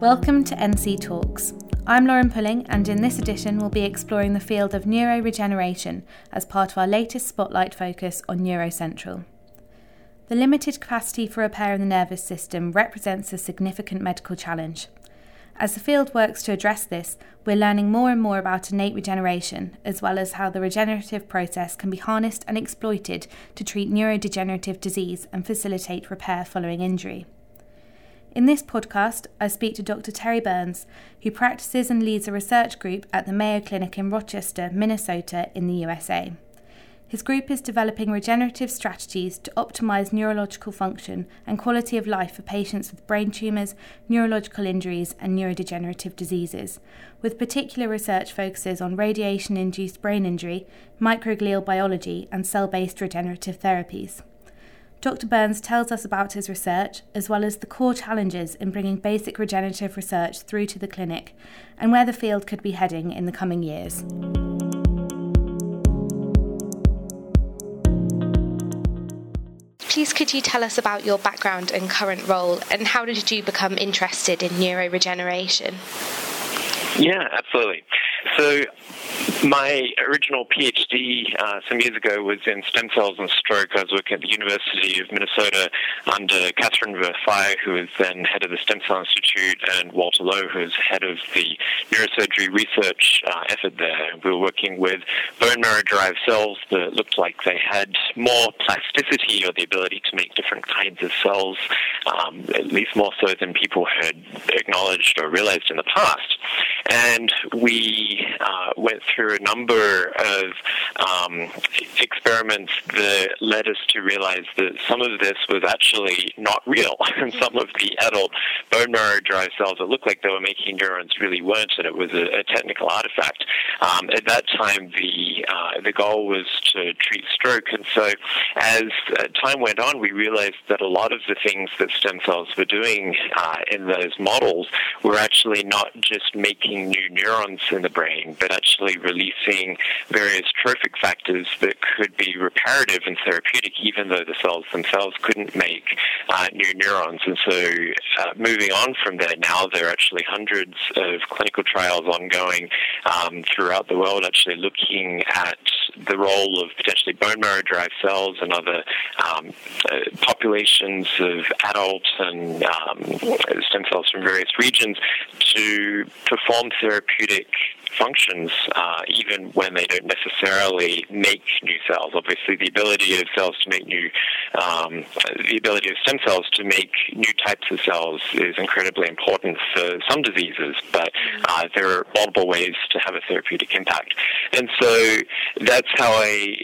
Welcome to NC Talks. I'm Lauren Pulling, and in this edition, we'll be exploring the field of neuroregeneration as part of our latest spotlight focus on NeuroCentral. The limited capacity for repair in the nervous system represents a significant medical challenge. As the field works to address this, we're learning more and more about innate regeneration, as well as how the regenerative process can be harnessed and exploited to treat neurodegenerative disease and facilitate repair following injury. In this podcast, I speak to Dr. Terry Burns, who practices and leads a research group at the Mayo Clinic in Rochester, Minnesota, in the USA. His group is developing regenerative strategies to optimize neurological function and quality of life for patients with brain tumours, neurological injuries, and neurodegenerative diseases, with particular research focuses on radiation induced brain injury, microglial biology, and cell based regenerative therapies. Dr. Burns tells us about his research, as well as the core challenges in bringing basic regenerative research through to the clinic, and where the field could be heading in the coming years. Please, could you tell us about your background and current role, and how did you become interested in neuroregeneration? Yeah, absolutely. So, my original PhD uh, some years ago was in stem cells and stroke. I was working at the University of Minnesota under Catherine Verfaillie, who was then head of the Stem Cell Institute, and Walter Low, who was head of the neurosurgery research uh, effort there. We were working with bone marrow derived cells that looked like they had more plasticity or the ability to make different kinds of cells, um, at least more so than people had acknowledged or realized in the past. And we uh, went through a number of um, experiments that led us to realize that some of this was actually not real. and some of the adult bone marrow derived cells that looked like they were making neurons really weren't, and it was a, a technical artifact. Um, at that time, the uh, the goal was to treat stroke, and so as uh, time went on, we realized that a lot of the things that stem cells were doing uh, in those models were actually not just making new neurons in the brain, but actually releasing various trophic factors that could be reparative and therapeutic, even though the cells themselves couldn't make uh, new neurons. And so, uh, moving on from there, now there are actually hundreds of clinical trials ongoing um, throughout the world, actually looking at the role of potentially bone marrow derived cells and other um, uh, populations of adult and um, stem cells from various regions to perform therapeutic functions, uh, even when they don't necessarily make new cells. Obviously, the ability of cells to make new, um, the ability of stem cells to make new types of cells is incredibly important for some diseases, but uh, there are multiple ways to have a therapeutic impact. And so that's how I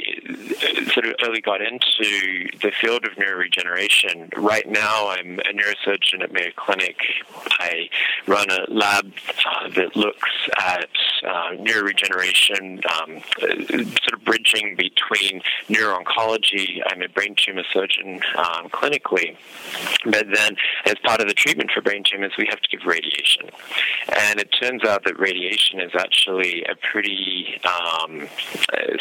sort of early got into the field of neuroregeneration. Right now, I'm a neurosurgeon at Mayo Clinic. I run a lab uh, that looks at uh, neuroregeneration, um, sort of bridging between neuro-oncology. I'm a brain tumor surgeon um, clinically, but then as part of the treatment for brain tumors, we have to give radiation. And it turns out that radiation is actually a pretty um,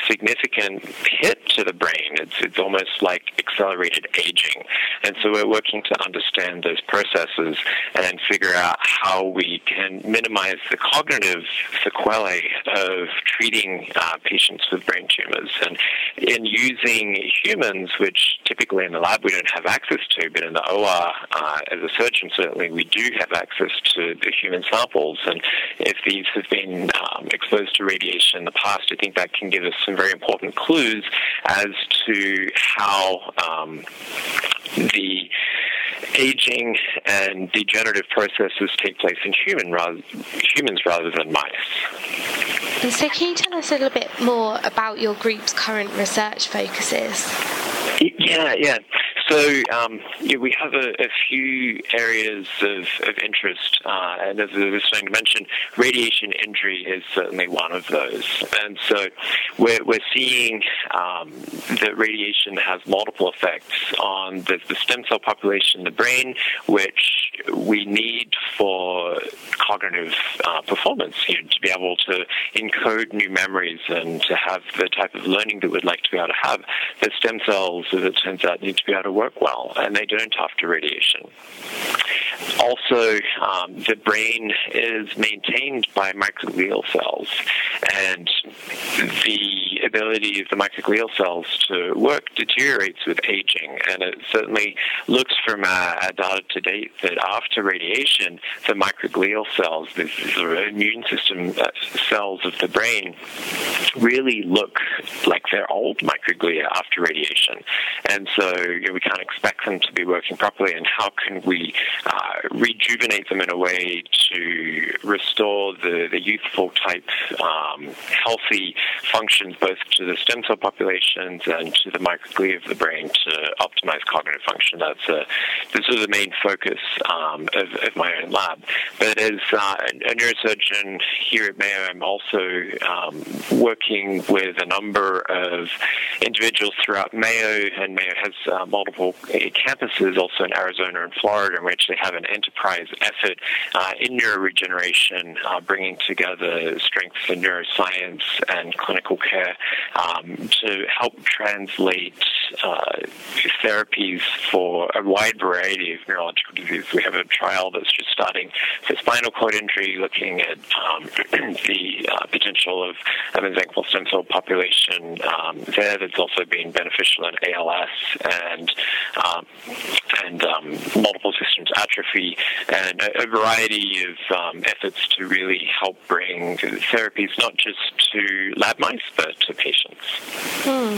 significant hit to the brain. It's, it's almost like accelerated aging. And so we're working to understand those processes and figure out how we can minimize the cognitive sequelae of treating uh, patients with brain tumors. And in using humans, which typically in the lab we don't have access to, but in the OR, uh, as a surgeon, certainly we do have access to the human samples. And if these have been um, exposed to radiation in the past, I think that can give us some very important clues as to how um, the aging and degenerative processes take place in human rather, humans rather than mice. And so, can you tell us a little bit more about your group's current research focuses? Yeah, yeah. So um, yeah, we have a, a few areas of, of interest, uh, and as I was starting to mention, radiation injury is certainly one of those. And so we're, we're seeing um, that radiation has multiple effects on the, the stem cell population in the brain, which we need for cognitive uh, performance, you know, to be able to encode new memories and to have the type of learning that we'd like to be able to have, the stem cells, as it turns out, need to be able to work well, and they don't after radiation. Also, um, the brain is maintained by microglial cells, and the ability of the microglial cells to work deteriorates with aging. And it certainly looks from our, data to date that after radiation, the microglial cells, the, the immune system uh, cells of the brain, really look like they're old microglia after radiation. And so you know, we can't expect them to be working properly. And how can we uh, rejuvenate them in a way to restore the, the youthful type um, healthy functions both to the stem cell populations and to the microglia of the brain to optimize cognitive function. That's a, this is the main focus um, of, of, my own lab. But as uh, a neurosurgeon here at Mayo, I'm also um, working with a number of individuals throughout Mayo, and Mayo has uh, multiple uh, campuses also in Arizona and Florida, and we actually have an enterprise effort uh, in neuroregeneration, uh, bringing together strengths in neuroscience and clinical care um, to help translate uh, therapies for a wide variety of neurological diseases. We have a trial that's just starting for spinal cord injury, looking at um, the uh, potential of, of mesenchymal stem cell population um, there that's also been beneficial in ALS and um, and um, multiple systems atrophy and a, a variety of um, efforts to really help bring therapies not just to lab mice but to patients. Hmm.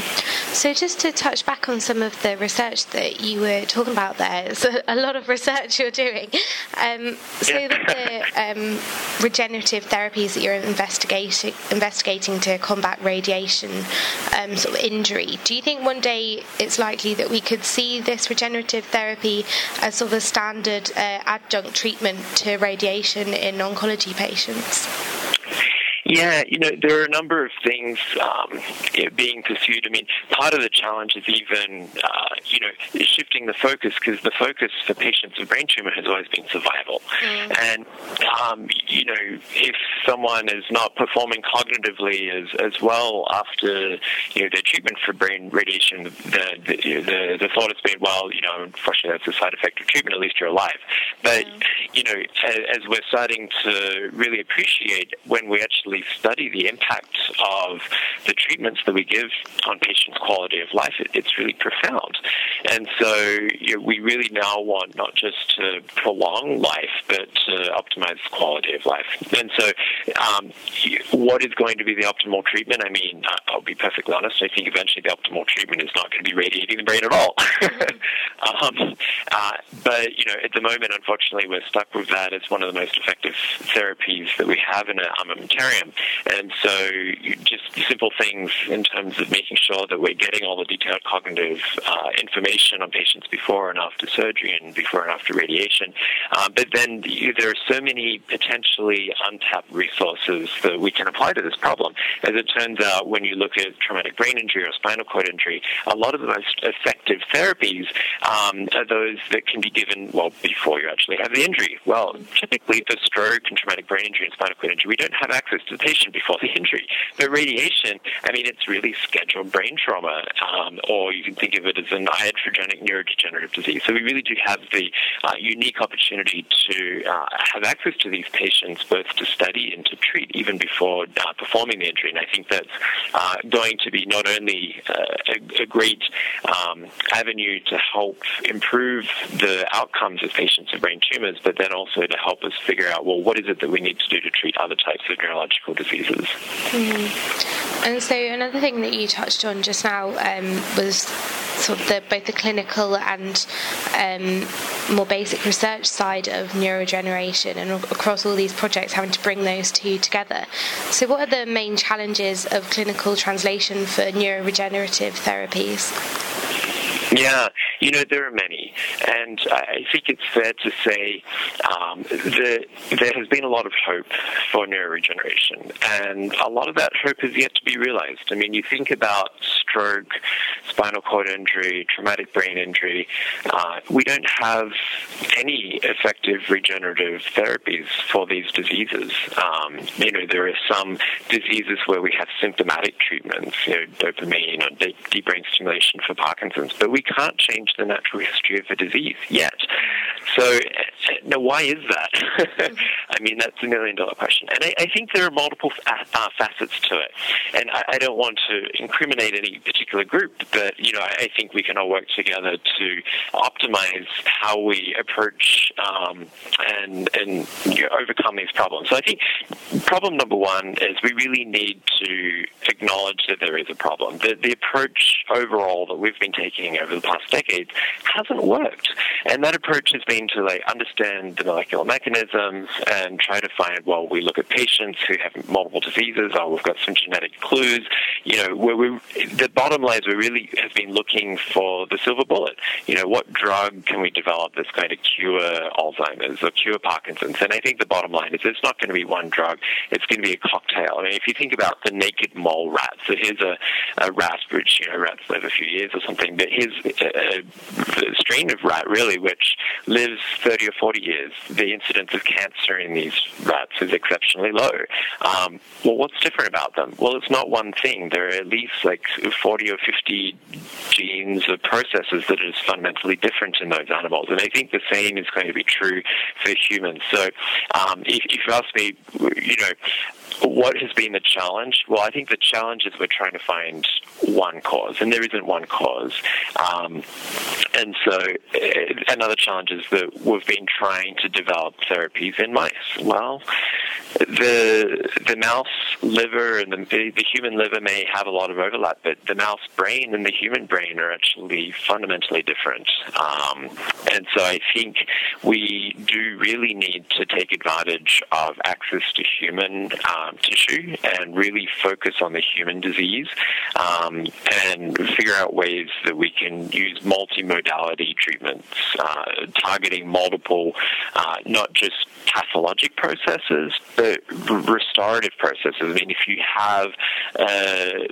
So just to touch back on some of the research that you were talking about there, it's a, a lot of research you're doing. Um, so yeah. the um, regenerative therapies that you're investigating investigating to combat radiation um, sort of injury, do you think one day it's likely that we could see this regenerative therapy as sort of a standard uh, adjunct treatment to radiation in oncology patients? Yeah, you know, there are a number of things um, being pursued. I mean, part of the challenge is even, uh, you know, shifting the focus because the focus for patients with brain tumor has always been survival. Mm. And, um, you know, if someone is not performing cognitively as, as well after, you know, their treatment for brain radiation, the, the, the, the thought has been, well, you know, unfortunately that's a side effect of treatment, at least you're alive. But, mm. you know, as, as we're starting to really appreciate when we actually study the impact of the treatments that we give on patients' quality of life, it, it's really profound. And so you know, we really now want not just to prolong life, but to optimize quality of life. And so, um, what is going to be the optimal treatment? I mean, I'll be perfectly honest. I think eventually the optimal treatment is not going to be radiating the brain at all. um, uh, but you know, at the moment, unfortunately, we're stuck with that as one of the most effective therapies that we have in an armamentarium. And so, just simple things in terms of making sure that we're getting all the detailed cognitive uh, information on patients before and after surgery and before and after radiation. Uh, but then there are so many potentially untapped resources that we can apply to this problem. As it turns out, when you look at traumatic brain injury or spinal cord injury, a lot of the most effective therapies um, are those that can be given, well, before you actually have the injury. Well, typically for stroke and traumatic brain injury and spinal cord injury, we don't have access to patient before the injury. But radiation, I mean, it's really scheduled brain trauma, um, or you can think of it as an iatrogenic neurodegenerative disease. So we really do have the uh, unique opportunity to uh, have access to these patients, both to study and to treat, even before uh, performing the injury. And I think that's uh, going to be not only uh, a, a, great um, avenue to help improve the outcomes of patients with brain tumors, but then also to help us figure out, well, what is it that we need to do to treat other types of neurological diseases. Mm. And so another thing that you touched on just now um, was sort of the, both the clinical and um, more basic research side of neurogeneration and across all these projects having to bring those two together. So what are the main challenges of clinical translation for neuroregenerative therapies? Yeah, you know, there are many. And I think it's fair to say um, that there has been a lot of hope for neuroregeneration. And a lot of that hope has yet to be realized. I mean, you think about stroke, spinal cord injury, traumatic brain injury, uh, we don't have any effective regenerative therapies for these diseases. Um, you know, there are some diseases where we have symptomatic treatments, you know, dopamine or deep brain stimulation for Parkinson's, but we can't change the natural history of the disease yet. So, eh, eh, now why is that? Mm-hmm. I mean, that's a million dollar question. And I, I think there are multiple uh, facets to it. And I, I, don't want to incriminate any particular group, but, you know, I, I think we can all work together to optimize how we approach um, and, and you know, overcome these problems. So I think problem number one is we really need to acknowledge that there is a problem. The, the approach overall that we've been taking over the past decades hasn't worked. And that approach has been to like understand the molecular mechanisms and try to find, well, we look at patients who have multiple diseases, oh, we've got some genetic clues. You know, where we, the bottom line is we really have been looking for the silver bullet. You know, what drug can we develop that's going to cure Alzheimer's or cure Parkinson's? And I think the bottom line is it's not going to be one drug. It's going to be a cocktail. I mean, if you think about the naked mole rat, so here's a, a rat which, you know, rats live a few years or something, but here's a, a strain of rat, really, which lives 30 or 40 years. The incidence of cancer in these rats is exceptionally low. Um, well, what's different about them? Well, it's not one thing. There are at least like 40 or 50 genes or processes that are fundamentally different in those animals. And I think the same is going to be true for humans. So um, if, if you ask me, you know, what has been the challenge? Well, I think the challenge is we're trying to find one cause, and there isn't one cause. Um, and so uh, another challenge is that we've been trying to develop therapies in mice. Well, the the mouse liver and the, the human liver may have a lot of overlap, but the mouse brain and the human brain are actually fundamentally different. Um, and so I think we do really need to take advantage of access to human um, tissue and really focus on the human disease um, and figure out ways that we can use multimodality treatments, uh, targeting multiple, uh, not just pathologic processes, but restorative processes. I mean, if you have a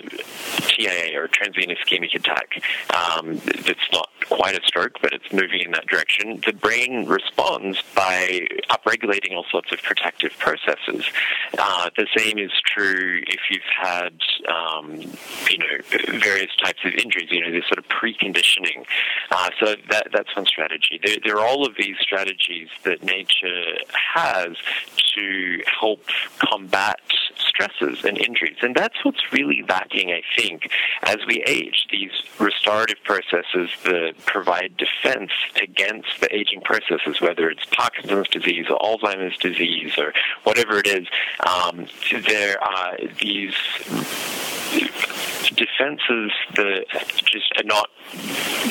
TIA or transient ischemic attack um, that's not quite a stroke, but it's moving in that direction, the brain responds by upregulating all sorts of protective processes. Uh, the same is true if you've had, um, you know, various types of injuries. You know, this sort of preconditioning. Uh, so that that's one strategy. There, there are all of these strategies that nature has to help combat stresses and injuries. And that's what's really lacking, I think, as we age. These restorative processes that provide defense against the aging processes, whether it's Parkinson's disease or Alzheimer's disease or whatever it is, um, there are these defenses that just are not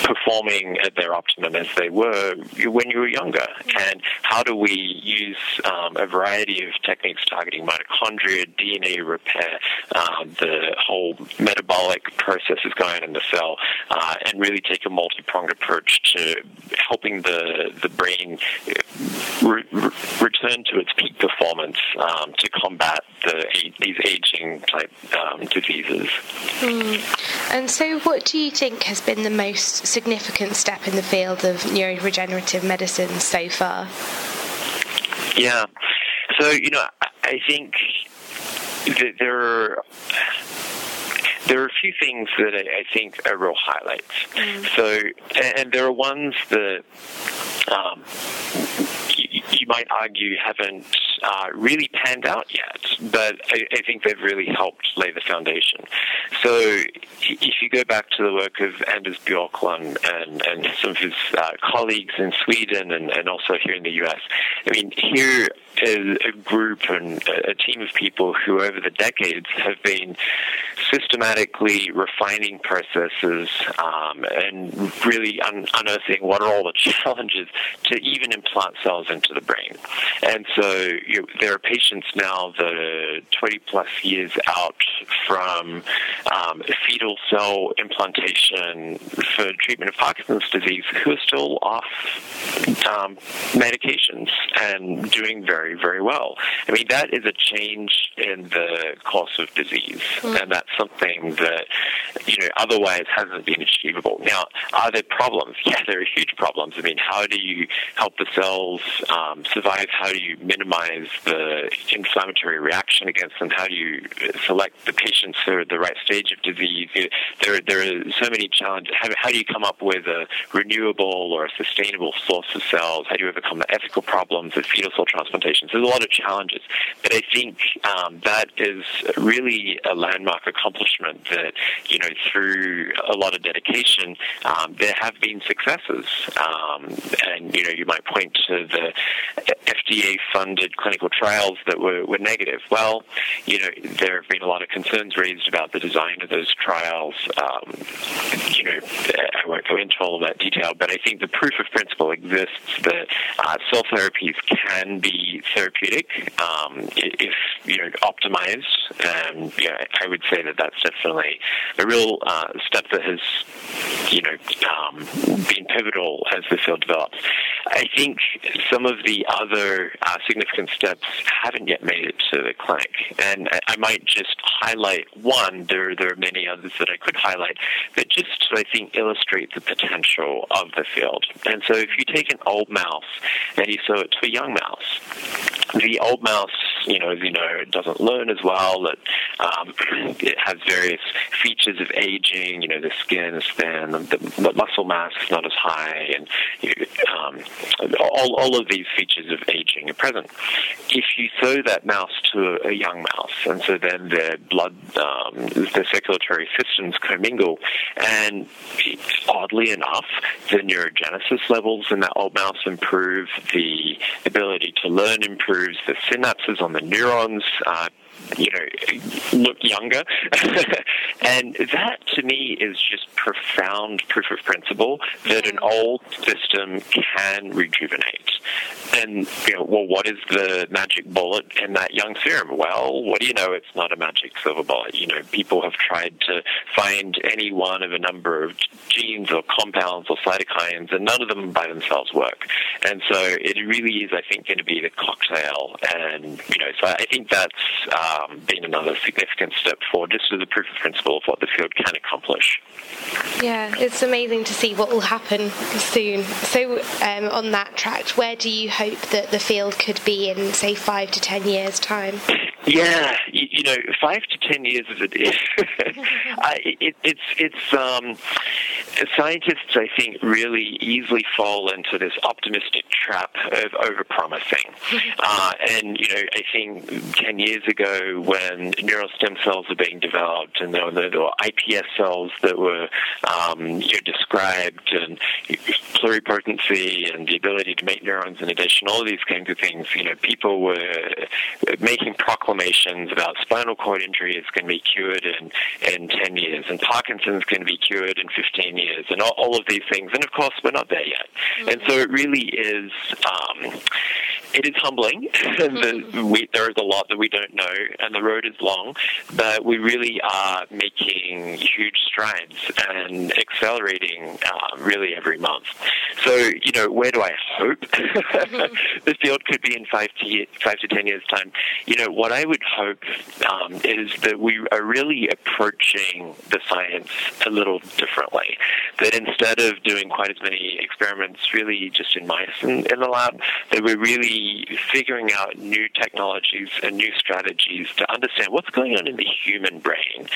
performing at their optimum as they were when you were younger. And how do we use um, a variety of techniques targeting mitochondria, DNA repair, um, the whole metabolic processes going on in the cell, uh, and really take a multi-pronged approach to helping the the brain re- re- return to its peak performance um, to combat the these aging type um, diseases. Mm. And so, what do you think has been the most significant step in the field of neuroregenerative medicine so far? Yeah. So, you know, I think that there are there are a few things that I, think are real highlights. Mm. So, and there are ones that um, you, might argue haven't uh, really panned out yet, but I, I, think they've really helped lay the foundation. So if you go back to the work of Anders Bjorklund and, and some of his uh, colleagues in Sweden and, and also here in the US, I mean, here a group and a team of people who over the decades have been systematically refining processes um, and really un- unearthing what are all the challenges to even implant cells into the brain. And so you know, there are patients now that are 20 plus years out from um, fetal cell implantation for treatment of Parkinson's disease who are still off um, medications and doing very, very well. I mean, that is a change in the course of disease, mm. and that's something that you know, otherwise hasn't been achievable. Now, are there problems? Yeah, there are huge problems. I mean, how do you help the cells um, survive? How do you minimize the inflammatory reaction against them? How do you select the patients who are at the right stage of disease? You know, there, there are so many challenges. How, how do you come up with a renewable or a sustainable source of cells? How do you overcome the ethical problems of fetal cell There's a lot of challenges, but I think um, that is really a landmark accomplishment that, you know, through a lot of dedication, um, there have been successes. Um, and, you know, you might point to the FDA-funded clinical trials that were, were negative. Well, you know, there have been a lot of concerns raised about the design of those trials. Um, you know, I won't go into all of that detail, but I think the proof of principle exists that uh, cell therapies can be therapeutic um, if, you know, optimized. And, yeah, I would say that that's definitely a real uh, step that has, you know, um, been pivotal as the field develops. I think some of the other uh, significant steps haven't yet made it to the clinic, and I might just highlight one. There, there are many others that I could highlight, but just I think illustrate the potential of the field. And so, if you take an old mouse and you show it to a young mouse, the old mouse, you know, as you know, it doesn't learn as well. It, um, it has various features of aging. You know, the skin is thin, the, the muscle mass is not as high, and you, um, all, all of these features of aging are present. If you throw that mouse to a, young mouse, and so then their blood, um, the circulatory systems commingle, and oddly enough, the neurogenesis levels in that old mouse improve, the ability to learn improves, the synapses on the neurons uh, you know, look younger. and that to me is just profound proof of principle that an old system can rejuvenate. And, you know, well, what is the magic bullet in that young serum? Well, what do you know? It's not a magic silver bullet. You know, people have tried to find any one of a number of genes or compounds or cytokines, and none of them by themselves work. And so it really is, I think, going to be the cocktail. And, you know, so I think that's um, been another significant step forward, just as a proof of principle of what the field can accomplish. Yeah, it's amazing to see what will happen soon. So, um, on that track, where do you hope that the field could be in, say, five to ten years' time? Yeah, you, you know, five to ten years is a, I, it, it's it's um, scientists I think really easily fall into this optimistic trap of overpromising, uh, and you know I think ten years ago when neural stem cells were being developed and there were, there were IPS cells that were um, you know, described and pluripotency and the ability to make neurons in addition, all of these kinds of things, you know, people were making proclamations about spinal cord injury is going to be cured in, in 10 years and Parkinson's going to be cured in 15 years and all, all of these things. And of course, we're not there yet. Mm-hmm. And so it really is, um, it is humbling. the, we, there is a lot that we don't know and the road is long, but we really are making huge strides and accelerating uh, really every month. So, you know, where do I hope the field could be in five to, five to ten years' time? You know, what I would hope um, is that we are really approaching the science a little differently. That instead of doing quite as many experiments really just in mice in, in the lab, that we're really figuring out new technologies and new strategies to understand what's going on in the human brain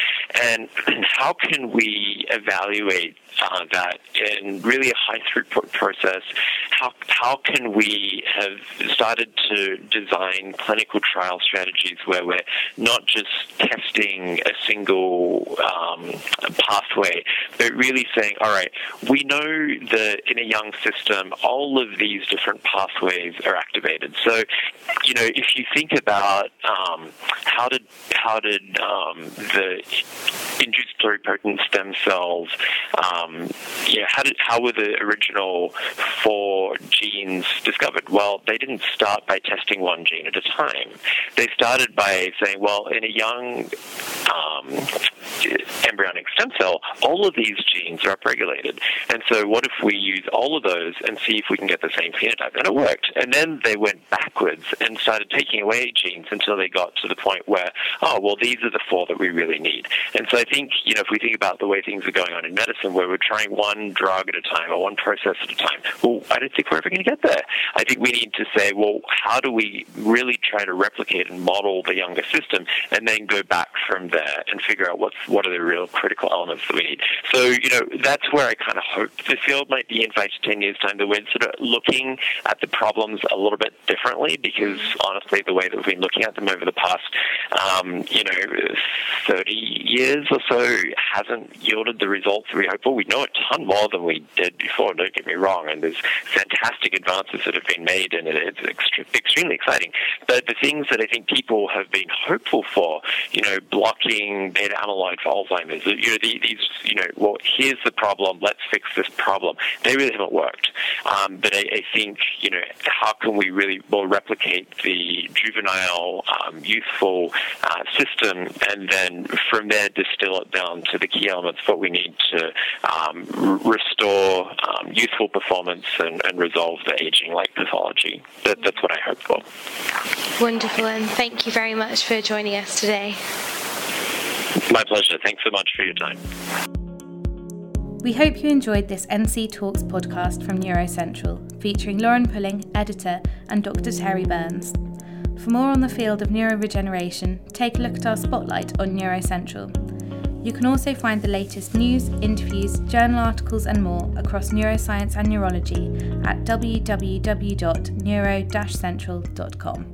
and how can we evaluate uh, that in really a high throughput process. How, how can we have started to design clinical trial strategies where we're not just testing a single um, pathway, but really saying, all right, we know that in a young system, all of these different pathways are activated. So, you know, if you think about um, how did how did um, the induced pluripotent stem cells um, yeah, how did how were the original four genes discovered? Well, they didn't start by testing one gene at a time. They started by saying, well, in a young um, embryonic stem cell, all of these genes are upregulated. And so, what if we use all of those and see if we can get the same phenotype? And it worked. And then they went backwards and started taking away genes until they got to the point where, oh, well, these are the four that we really need. And so, I think, you know, if we think about the way things are going on in medicine, where we're trying one drug at a time or one process at a time, well, I don't think we're ever going to get there. I think we need to say, well, how do we really try to replicate and model the younger system and then go back from and figure out what's, what are the real critical elements that we need. So, you know, that's where I kind of hope the field might be in five to ten years' time, that we're sort of looking at the problems a little bit differently because honestly, the way that we've been looking at them over the past, um, you know, 30 years or so hasn't yielded the results that we hope for. We know a ton more than we did before, don't get me wrong, and there's fantastic advances that have been made, and it's extremely exciting. But the things that I think people have been hopeful for, you know, blocking beta amyloid for Alzheimer's, you know, these, you know, well, here's the problem, let's fix this problem. They really haven't worked. Um, but I, I, think, you know, how can we really well replicate the juvenile, um, youthful uh, system and then from there distill it down to the key elements what we need to um, restore um, youthful performance and, and, resolve the aging-like pathology. That, that's what I hope for. Wonderful, and thank you very much for joining us today. My pleasure. Thanks so much for your time. We hope you enjoyed this NC Talks podcast from NeuroCentral, featuring Lauren Pulling, editor, and Dr. Terry Burns. For more on the field of neuroregeneration, take a look at our spotlight on NeuroCentral. You can also find the latest news, interviews, journal articles, and more across neuroscience and neurology at www.neuro-central.com.